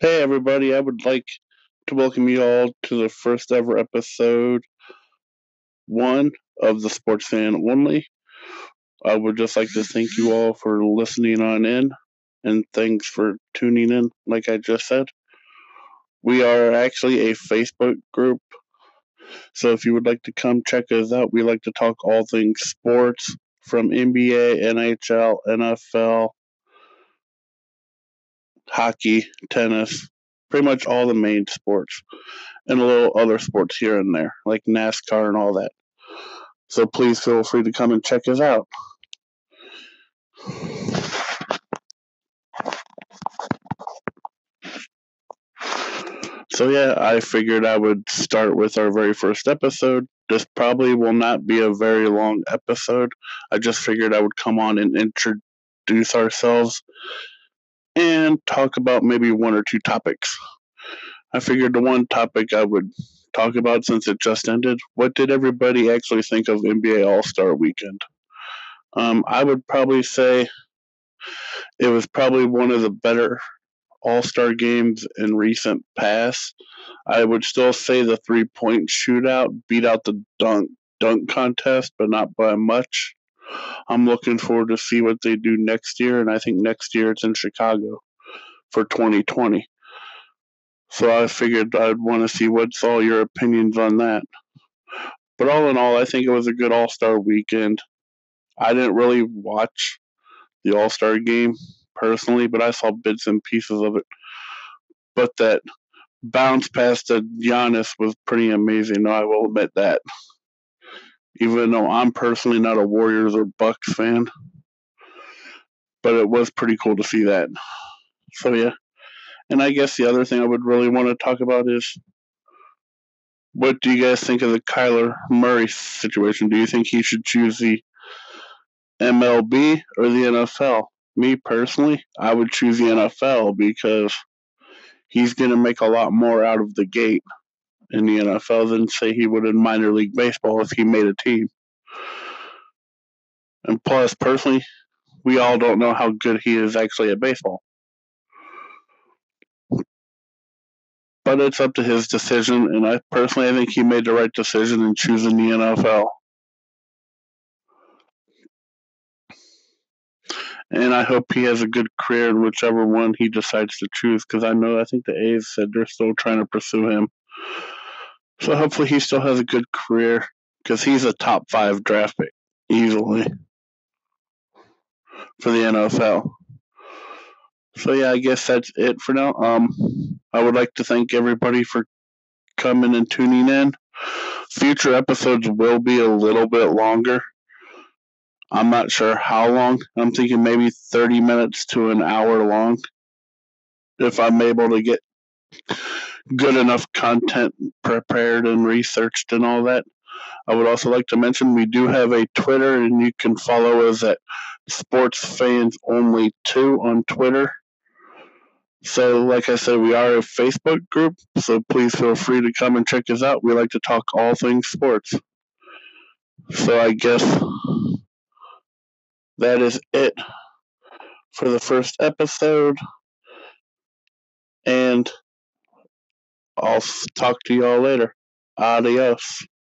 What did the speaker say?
Hey, everybody, I would like to welcome you all to the first ever episode one of the Sports Fan Only. I would just like to thank you all for listening on in and thanks for tuning in, like I just said. We are actually a Facebook group, so if you would like to come check us out, we like to talk all things sports from NBA, NHL, NFL, hockey, tennis, pretty much all the main sports, and a little other sports here and there, like NASCAR and all that. So please feel free to come and check us out. So, yeah, I figured I would start with our very first episode. This probably will not be a very long episode. I just figured I would come on and introduce ourselves and talk about maybe one or two topics. I figured the one topic I would talk about since it just ended what did everybody actually think of NBA All Star Weekend? Um, I would probably say it was probably one of the better All Star games in recent past. I would still say the three point shootout beat out the dunk dunk contest, but not by much. I'm looking forward to see what they do next year, and I think next year it's in Chicago for 2020. So I figured I'd want to see what's all your opinions on that. But all in all, I think it was a good All Star weekend. I didn't really watch the All Star game personally, but I saw bits and pieces of it. But that bounce past to Giannis was pretty amazing. I will admit that even though I'm personally not a Warriors or Bucks fan. But it was pretty cool to see that. So yeah. And I guess the other thing I would really want to talk about is what do you guys think of the Kyler Murray situation? Do you think he should choose the MLB or the NFL? Me personally, I would choose the NFL because he's going to make a lot more out of the gate in the NFL than say he would in minor league baseball if he made a team. And plus, personally, we all don't know how good he is actually at baseball. But it's up to his decision, and I personally I think he made the right decision in choosing the NFL. And I hope he has a good career in whichever one he decides to choose, because I know I think the A's said they're still trying to pursue him. So hopefully he still has a good career because he's a top five draft pick easily for the NFL. So yeah, I guess that's it for now. Um, I would like to thank everybody for coming and tuning in. Future episodes will be a little bit longer. I'm not sure how long. I'm thinking maybe 30 minutes to an hour long. If I'm able to get good enough content prepared and researched and all that. I would also like to mention we do have a Twitter, and you can follow us at Sports Fans Only Two on Twitter. So, like I said, we are a Facebook group, so please feel free to come and check us out. We like to talk all things sports. So, I guess that is it for the first episode. And I'll talk to y'all later. Adios.